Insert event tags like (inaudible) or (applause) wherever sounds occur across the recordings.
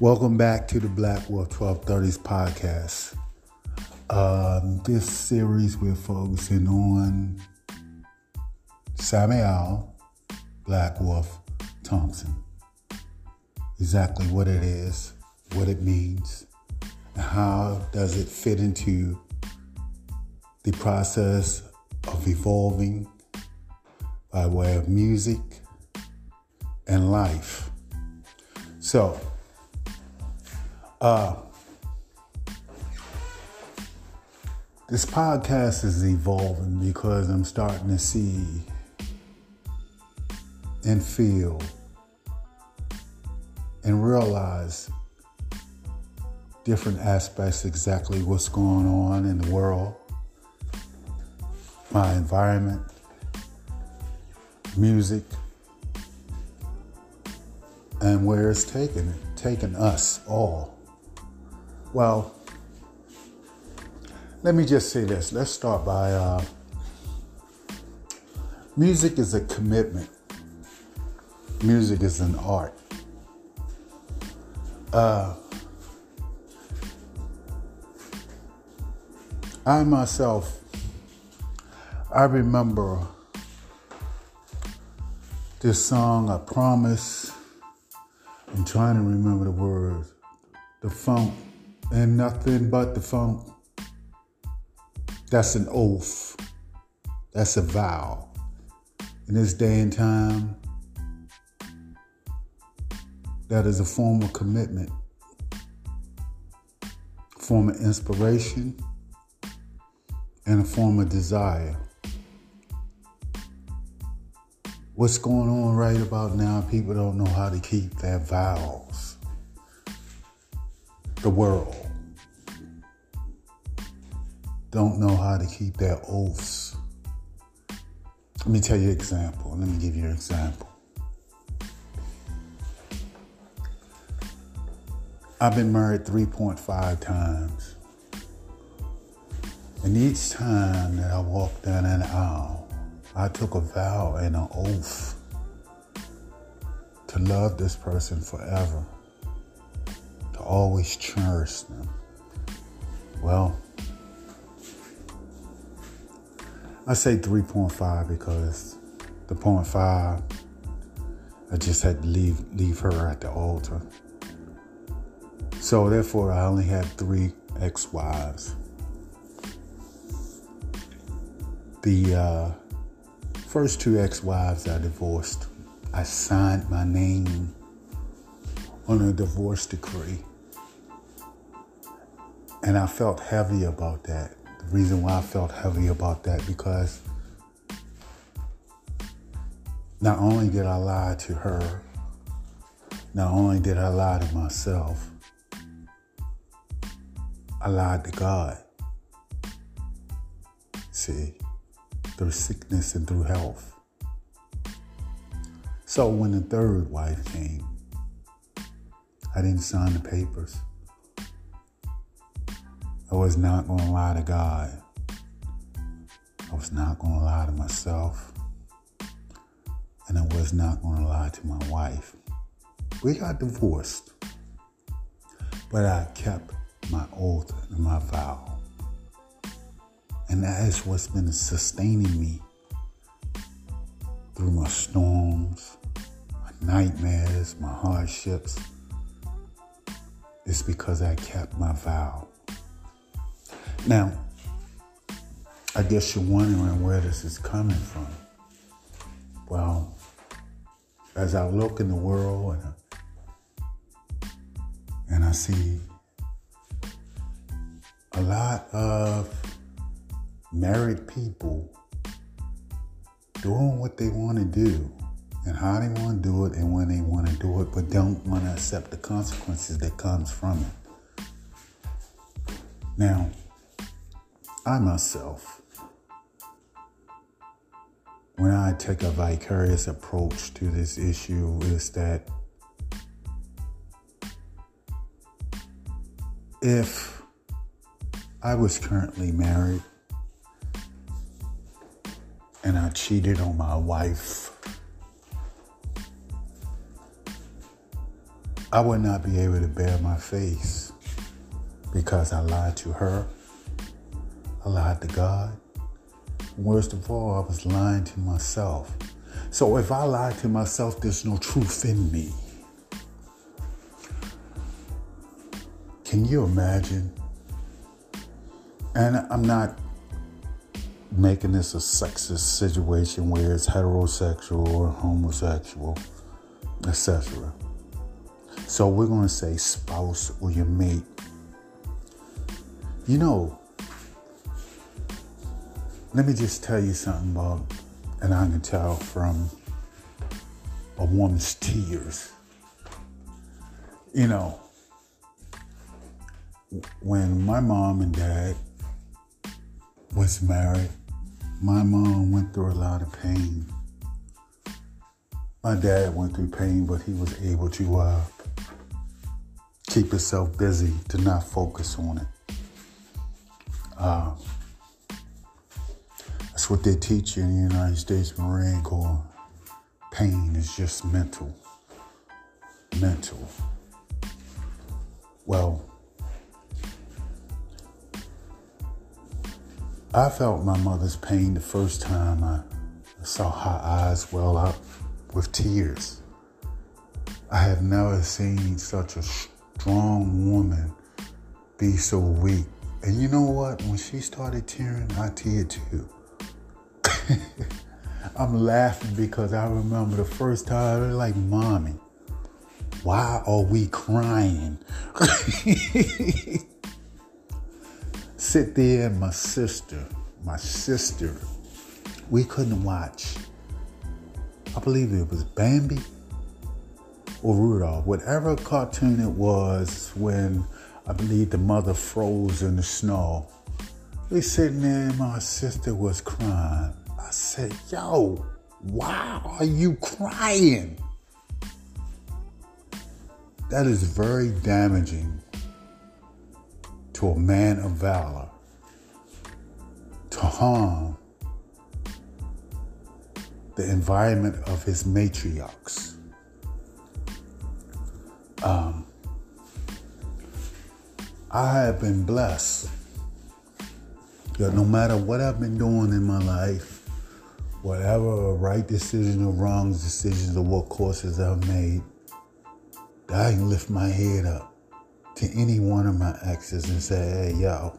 Welcome back to the Black Wolf 1230s podcast. Um, this series we're focusing on Samael Black Wolf Thompson. Exactly what it is, what it means, and how does it fit into the process of evolving by way of music and life. So, uh, this podcast is evolving because I'm starting to see and feel and realize different aspects exactly what's going on in the world, my environment, music, and where it's taken taken us all. Well, let me just say this. Let's start by uh, music is a commitment. Music is an art. Uh, I myself, I remember this song, I Promise. I'm trying to remember the words. The funk and nothing but the funk. That's an oath. That's a vow. In this day and time, that is a form of commitment, a form of inspiration, and a form of desire. What's going on right about now? People don't know how to keep their vows. The world don't know how to keep their oaths. Let me tell you an example. Let me give you an example. I've been married 3.5 times. And each time that I walked down an aisle, I took a vow and an oath to love this person forever, to always cherish them. Well, I say 3.5 because the five, I just had to leave leave her at the altar. So therefore, I only had three ex-wives. The uh, first two ex-wives I divorced. I signed my name on a divorce decree. And I felt heavy about that. Reason why I felt heavy about that because not only did I lie to her, not only did I lie to myself, I lied to God. See? through sickness and through health. So when the third wife came, I didn't sign the papers. I was not going to lie to God. I was not going to lie to myself. And I was not going to lie to my wife. We got divorced. But I kept my oath and my vow. And that is what's been sustaining me through my storms, my nightmares, my hardships. It's because I kept my vow. Now, I guess you're wondering where this is coming from. Well, as I look in the world and I, and I see a lot of married people doing what they want to do and how they want to do it and when they want to do it, but don't want to accept the consequences that comes from it. Now, I myself, when I take a vicarious approach to this issue, is that if I was currently married and I cheated on my wife. I would not be able to bear my face because I lied to her. I lied to God. Worst of all, I was lying to myself. So if I lie to myself, there's no truth in me. Can you imagine? And I'm not making this a sexist situation where it's heterosexual or homosexual, etc. So we're going to say spouse or your mate. You know, let me just tell you something about, and I can tell from a woman's tears. You know, when my mom and dad was married, my mom went through a lot of pain. My dad went through pain, but he was able to uh, keep himself busy to not focus on it. Uh, that's what they teach you in the United States Marine Corps. Pain is just mental. Mental. Well, I felt my mother's pain the first time I saw her eyes well up with tears. I have never seen such a strong woman be so weak. And you know what? When she started tearing, I teared too. (laughs) I'm laughing because I remember the first time like, Mommy, why are we crying? (laughs) Sit there my sister, my sister, we couldn't watch. I believe it was Bambi or Rudolph, whatever cartoon it was when I believe the mother froze in the snow. We sitting there and my sister was crying. I said, yo, why are you crying? That is very damaging to a man of valor to harm the environment of his matriarchs. Um, I have been blessed that no matter what I've been doing in my life, whatever right decision or wrong decisions or what courses I've made, I can lift my head up to any one of my exes and say, hey, yo,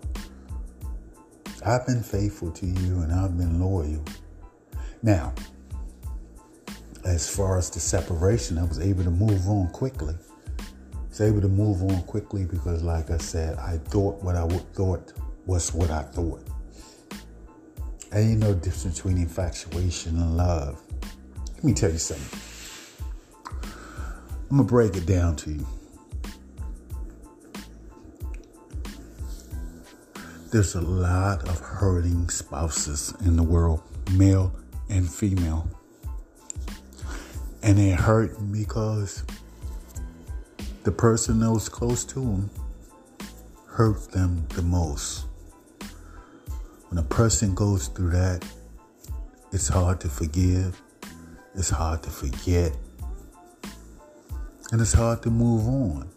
I've been faithful to you and I've been loyal. Now, as far as the separation, I was able to move on quickly I was able to move on quickly because, like I said, I thought what I thought was what I thought. Ain't no difference between infatuation and love. Let me tell you something. I'm gonna break it down to you. There's a lot of hurting spouses in the world, male and female. And they're hurting because the person that was close to them hurt them the most. When a person goes through that, it's hard to forgive, it's hard to forget, and it's hard to move on.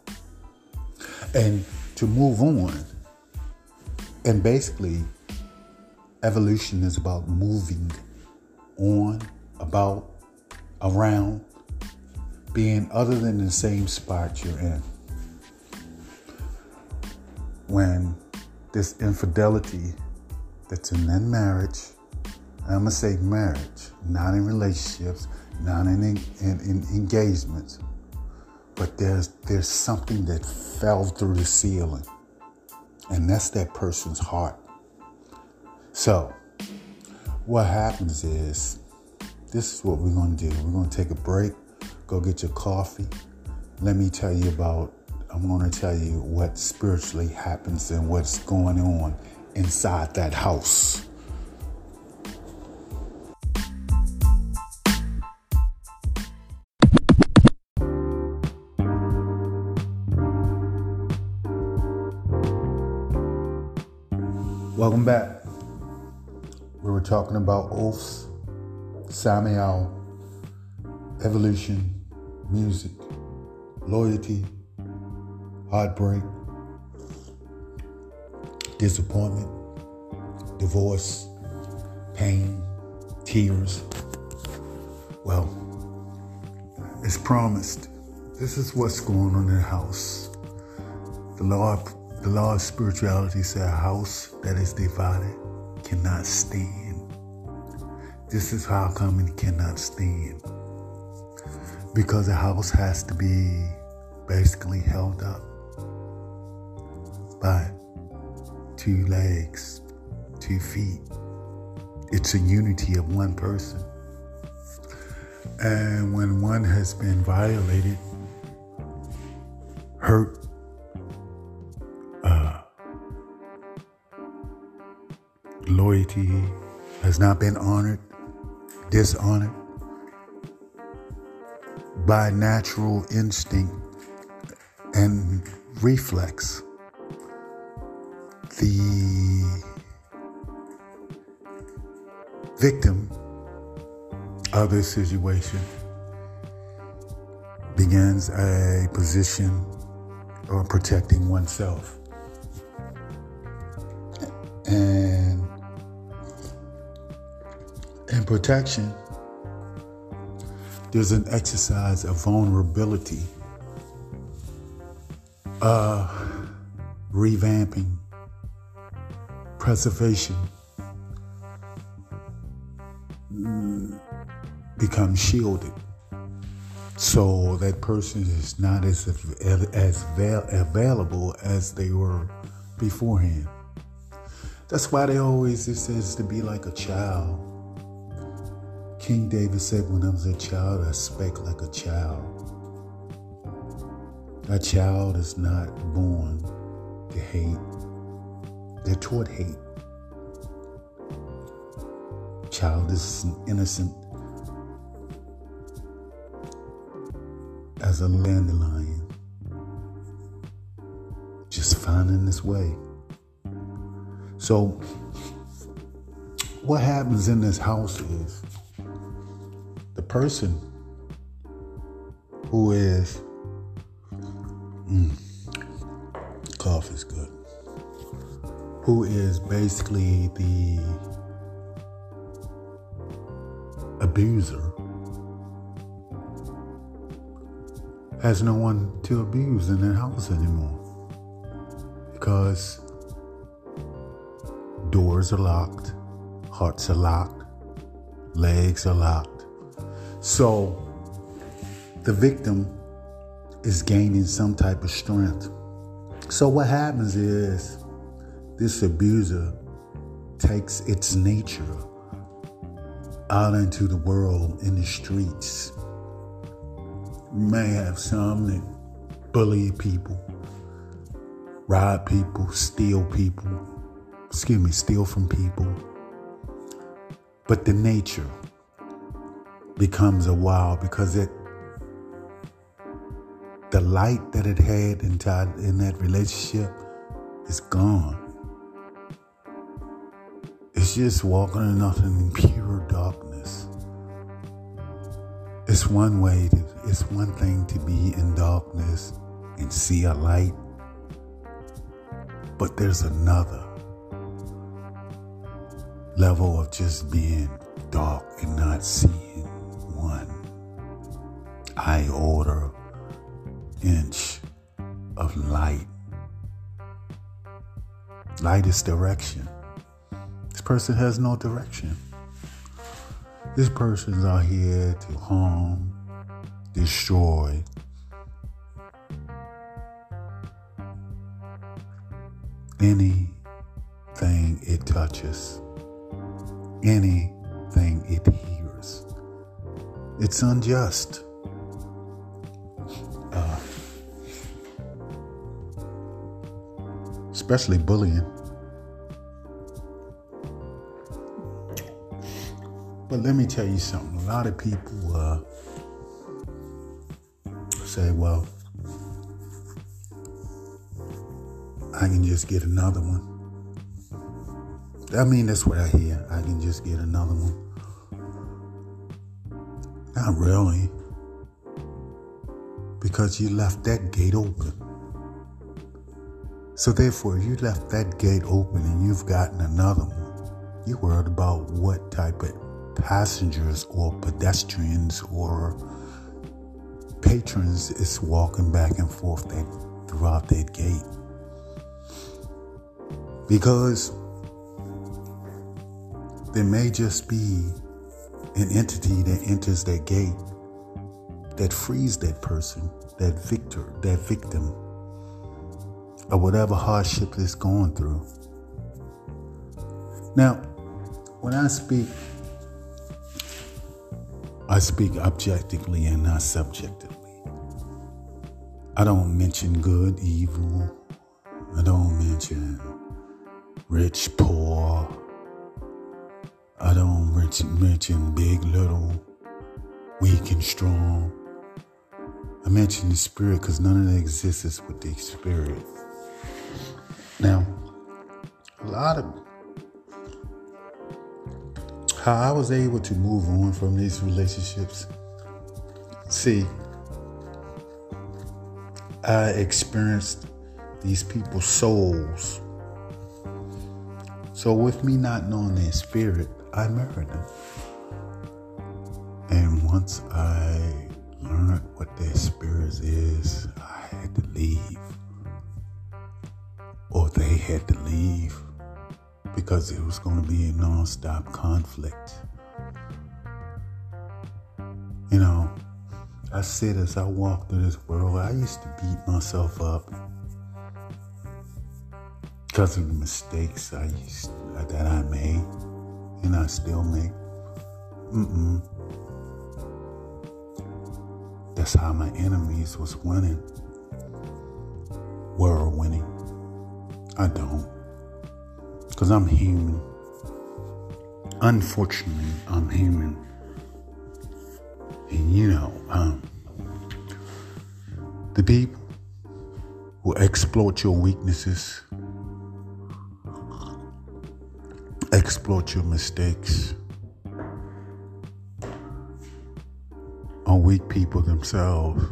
And to move on, and basically, evolution is about moving on, about, around, being other than the same spot you're in. When this infidelity that marriage, I'm gonna say marriage, not in relationships, not in, in, in engagements, but there's there's something that fell through the ceiling, and that's that person's heart. So, what happens is, this is what we're gonna do. We're gonna take a break. Go get your coffee. Let me tell you about, I'm to tell you what spiritually happens and what's going on inside that house. Welcome back. We were talking about oaths, Samael, evolution, music, loyalty, heartbreak, disappointment, divorce, pain, tears. Well, it's promised. This is what's going on in the house. The law, the law of spirituality says a house that is divided cannot stand. This is how come it cannot stand. Because a house has to be basically held up by two legs, two feet. It's a unity of one person. And when one has been violated, hurt, uh, loyalty has not been honored, dishonored by natural instinct and reflex. The victim of this situation begins a position of protecting oneself. And in protection, there's an exercise of vulnerability, uh, revamping, preservation, mm, become shielded. So that person is not as as available as they were beforehand. That's why they always it says to be like a child. King David said, "When I was a child, I spake like a child." A child is not born to hate; they're taught hate. Child is innocent as a dandelion, just finding its way. So, what happens in this house is the person who is, who is basically the abuser has no one to abuse in their house anymore because doors are locked, hearts are locked, legs are locked. So the victim is gaining some type of strength. So what happens is this abuser takes its nature out into the world in the streets may have some that bully people, rob people, steal people, excuse me, steal from people. But the nature becomes a wild because it the light that it had in that relationship is gone. It's just walking in nothing in pure darkness. It's one way to it's one thing to be in darkness and see a light, but there's another level of just being dark and not seeing one iota inch of light. Light is direction. Person has no direction. This person's out here to harm, destroy, anything it touches, anything it hears. It's unjust. Uh, especially bullying. But let me tell you something. A lot of people uh, say, well, I can just get another one. I mean, that's what I hear. I can just get another one. Not really. because you left that gate open. So therefore, if you left that gate open and you've gotten another one, you're worried about what type of passengers or pedestrians or patrons is walking back and forth that, throughout that gate. Because there may just be an entity that enters that gate that frees that person, that victor, that victim of whatever hardship they're going through. Now, when I speak, I speak objectively and not subjectively. I don't mention good, evil. I don't mention rich, poor. I don't mention big, little, weak, and strong. I mention the spirit because none of that exists with the spirit. Now, a lot of how I was able to move on from these relationships. See, I experienced these people's souls. So, with me not knowing their spirit, I married them. And once I learned what their spirit is, I had to leave. Or they had to leave because it was going to be a non-stop conflict. You know, I said as I walked through this world, I used to beat myself up because of the mistakes I used uh, that I made and I still make. Mm-mm. That's how my enemies was winning. Were winning. I don't. Because I'm human. Unfortunately, I'm human. And you know, um, the people who exploit your weaknesses, exploit your mistakes, are weak people themselves.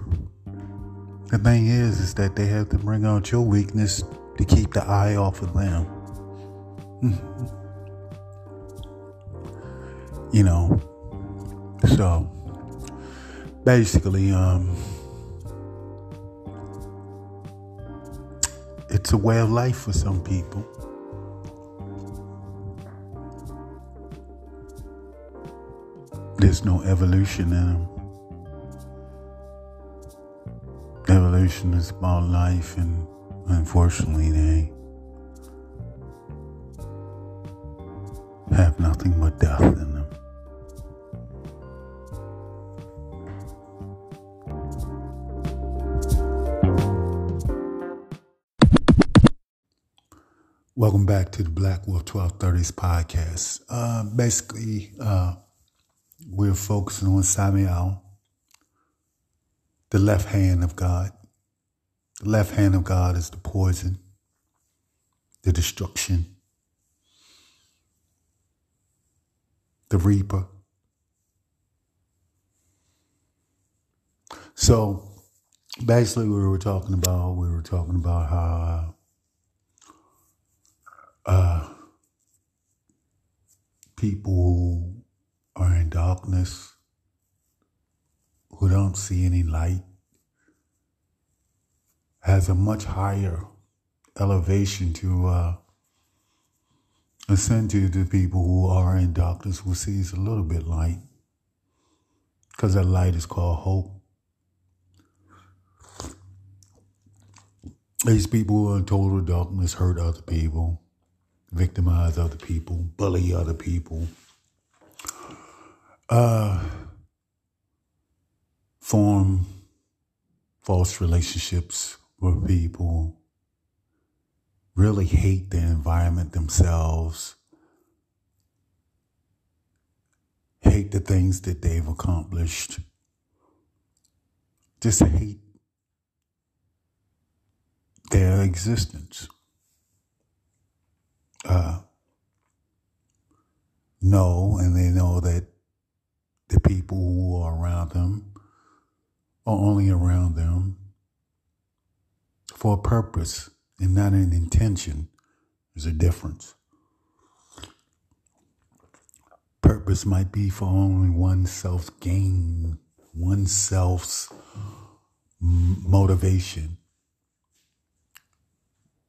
The thing is, is that they have to bring out your weakness to keep the eye off of them. You know, so basically, um, it's a way of life for some people. There's no evolution in them. Evolution is about life, and unfortunately, they nothing but death in them. Welcome back to the Black Wolf 1230s podcast. Uh, basically, uh, we're focusing on Samael, the left hand of God. The left hand of God is the poison, the destruction, the reaper. So basically, we were talking about we were talking about how uh, people who are in darkness, who don't see any light, has a much higher elevation to uh, ascend to the people who are in darkness who sees a little bit light. Because that light is called hope. These people who are in total darkness hurt other people, victimize other people, bully other people, uh, form false relationships with people, really hate the environment themselves, hate the things that they've accomplished, just hate their existence. Uh, know, and they know that the people who are around them are only around them for a purpose and not an intention. There's a difference. Purpose might be for only oneself's gain, oneself's motivation,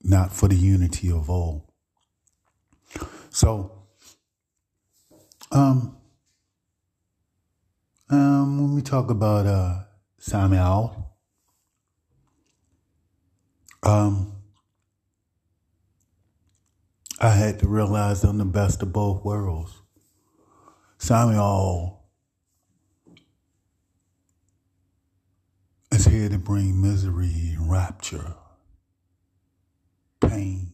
not for the unity of all. So, um, um, when we talk about uh, Samael, um, I had to realize I'm the best of both worlds. Samael is here to bring misery rapture, pain,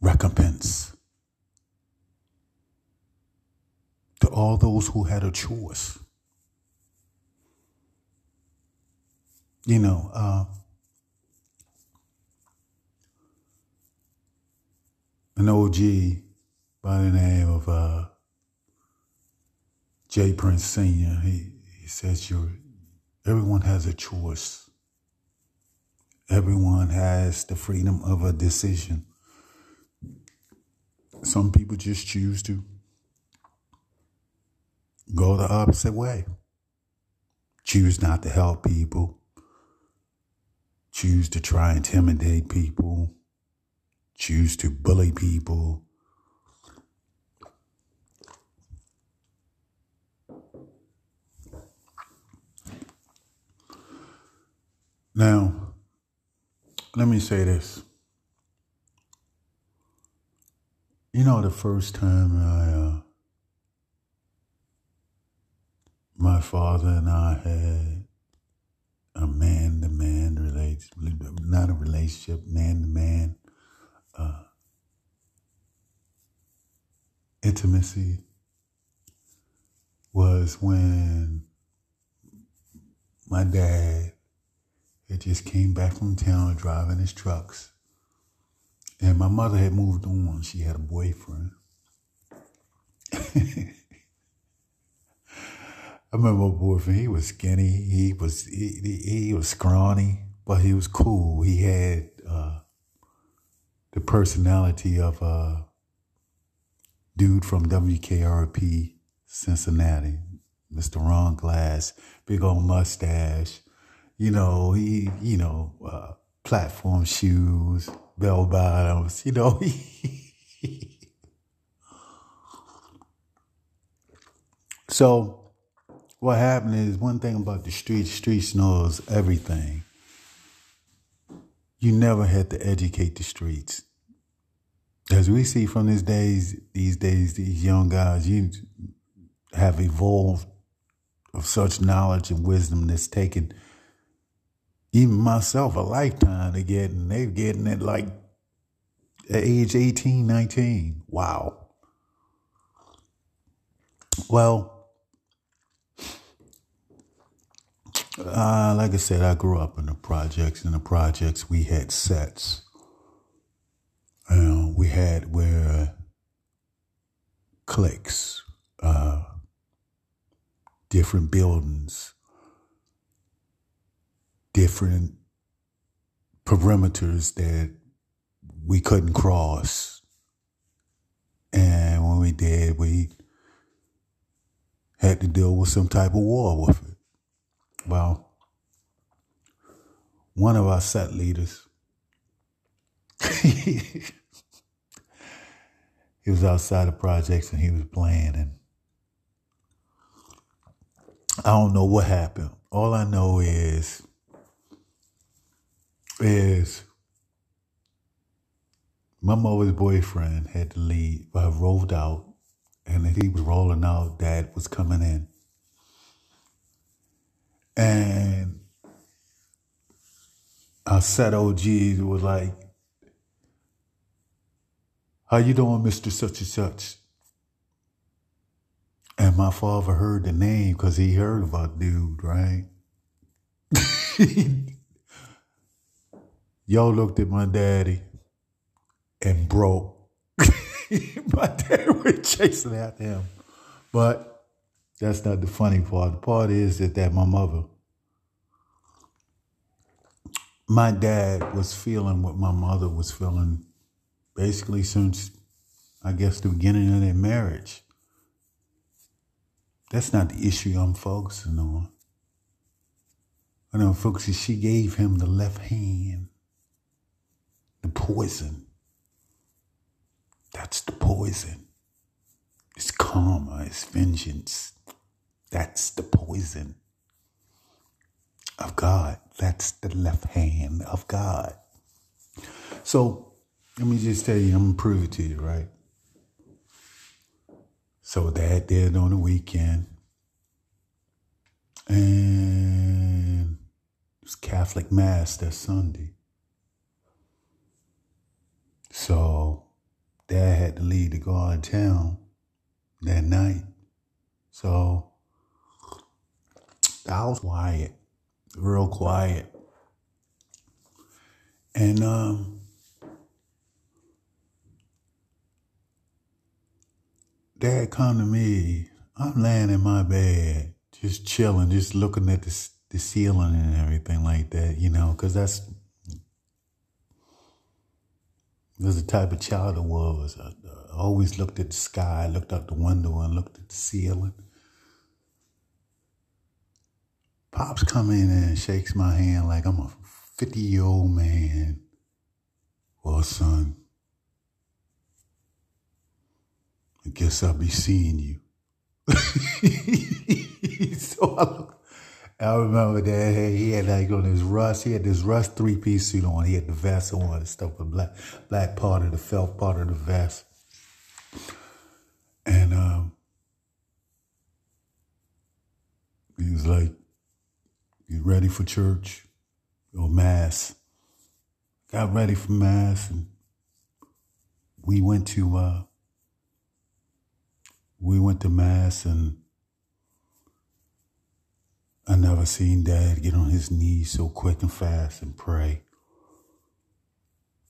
recompense to all those who had a choice. You know, uh, an OG by the name of uh, J. Prince Sr., he, he says you everyone has a choice. Everyone has the freedom of a decision. Some people just choose to go the opposite way. Choose not to help people. Choose to try and intimidate people. Choose to bully people. Now, let me say this. You know, the first time I, uh, my father and I had a man to man relationship, not a relationship, man to man, uh, intimacy was when my dad had just came back from town driving his trucks and my mother had moved on. She had a boyfriend. (laughs) I remember my boyfriend. He was skinny. He was he, he was scrawny, but he was cool. He had the personality of a dude from WKRP Cincinnati, Mr. Ron Glass, big old mustache. You know, he you know uh, platform shoes, bell bottoms, you know. (laughs) so what happened is one thing about the streets, streets knows everything. You never had to educate the streets. As we see from these days, these days, these young guys, you have evolved of such knowledge and wisdom that's taken even myself a lifetime to get, and they're getting it like at age 18, 19. Wow. Well, uh, like I said, I grew up in the projects. In the projects, we had sets. Uh, we had where cliques, uh, different buildings, different perimeters that we couldn't cross. And when we did, we had to deal with some type of war with it. Well, one of our set leaders, (laughs) he was outside of projects and he was playing and I don't know what happened. All I know is is my mother's boyfriend had to leave, uh, I rolled out, and he was rolling out, dad was coming in. And our set OGs was like, how you doing, Mr. Such and Such? And my father heard the name because he heard about dude, right? (laughs) Y'all looked at my daddy and broke. (laughs) my dad was chasing after him. But That's not the funny part. The part is that, that my mother, my dad was feeling what my mother was feeling basically since, I guess, the beginning of their marriage. That's not the issue I'm focusing on. I know, folks, she gave him the left hand, the poison. That's the poison. It's karma, it's vengeance. That's the poison of God. That's the left hand of God. So let me just tell you, I'm gonna prove it to you, right? So dad did on the weekend. And it was Catholic Mass that Sunday. So dad had to leave to go out of town that night. So the house quiet, real quiet. And um dad come to me. I'm laying in my bed, just chilling, just looking at the, the ceiling and everything like that, you know, because that's was the type of child I was. I, I always looked at the sky, looked out the window, and looked at the ceiling. Pops come in and shakes my hand like I'm a 50 year old man. Well, son, I guess I'll be seeing you. (laughs) so I, look, I remember that he had like on his rust, he had this rust three piece suit on. He had the vest on and stuff, the black black part of the felt part of the vest. And um, he was like, "You ready for church or mass?" Got ready for mass, and we went to uh, we went to mass and I never seen dad get on his knees so quick and fast and pray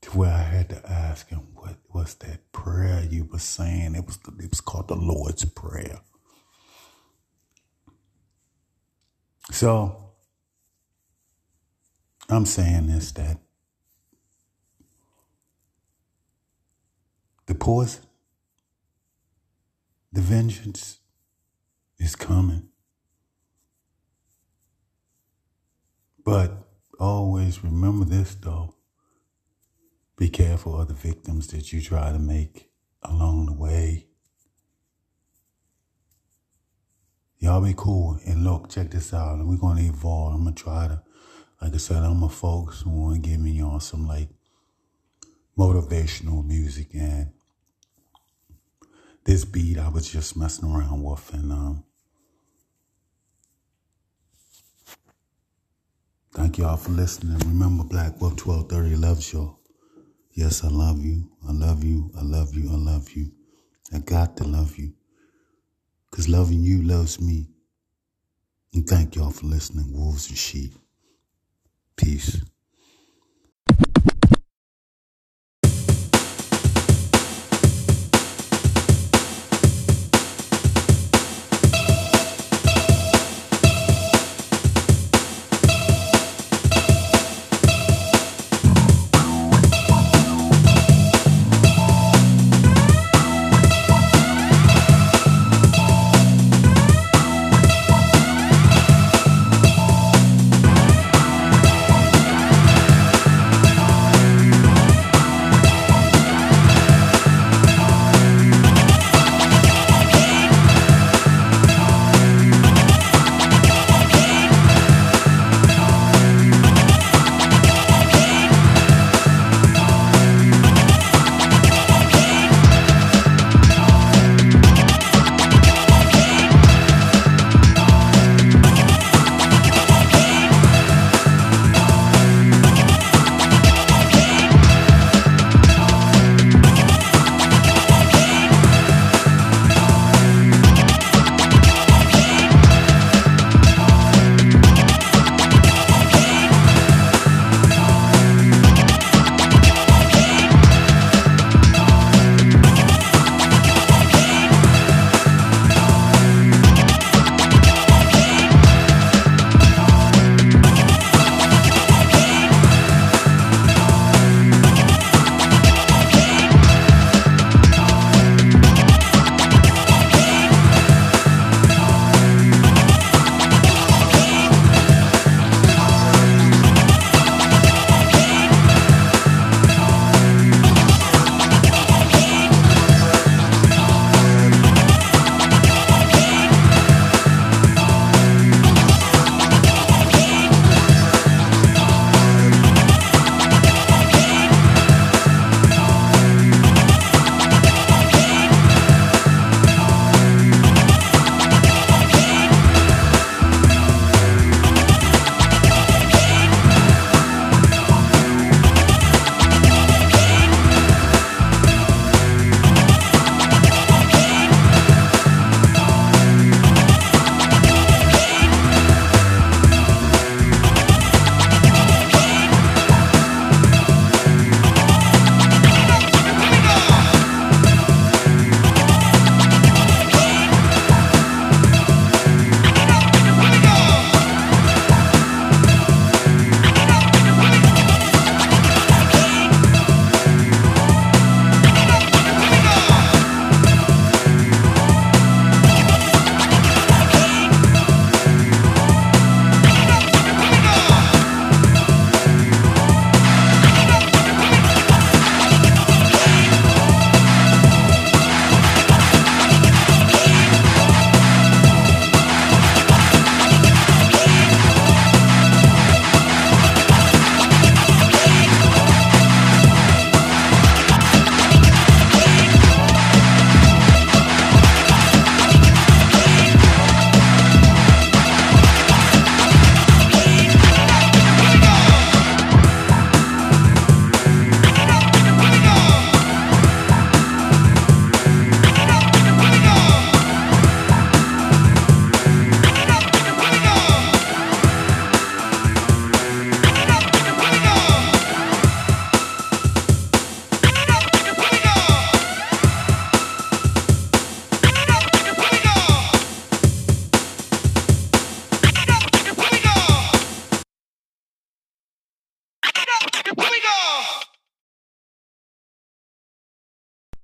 to where I had to ask him what was that prayer you were saying. It was it was called the Lord's Prayer. So I'm saying this that the poison the vengeance is coming. But always remember this though. Be careful of the victims that you try to make along the way. Y'all be cool. And look, check this out. And we're going to evolve. I'm going to try to, like I said, I'm going to focus on giving y'all some like motivational music and this beat I was just messing around with and um, thank y'all for listening. Remember Black Wolf 1230 loves y'all. Yes, I love you. I love you. I love you. I love you. I got to love you. Cause loving you loves me. And thank y'all for listening, wolves and sheep. Peace.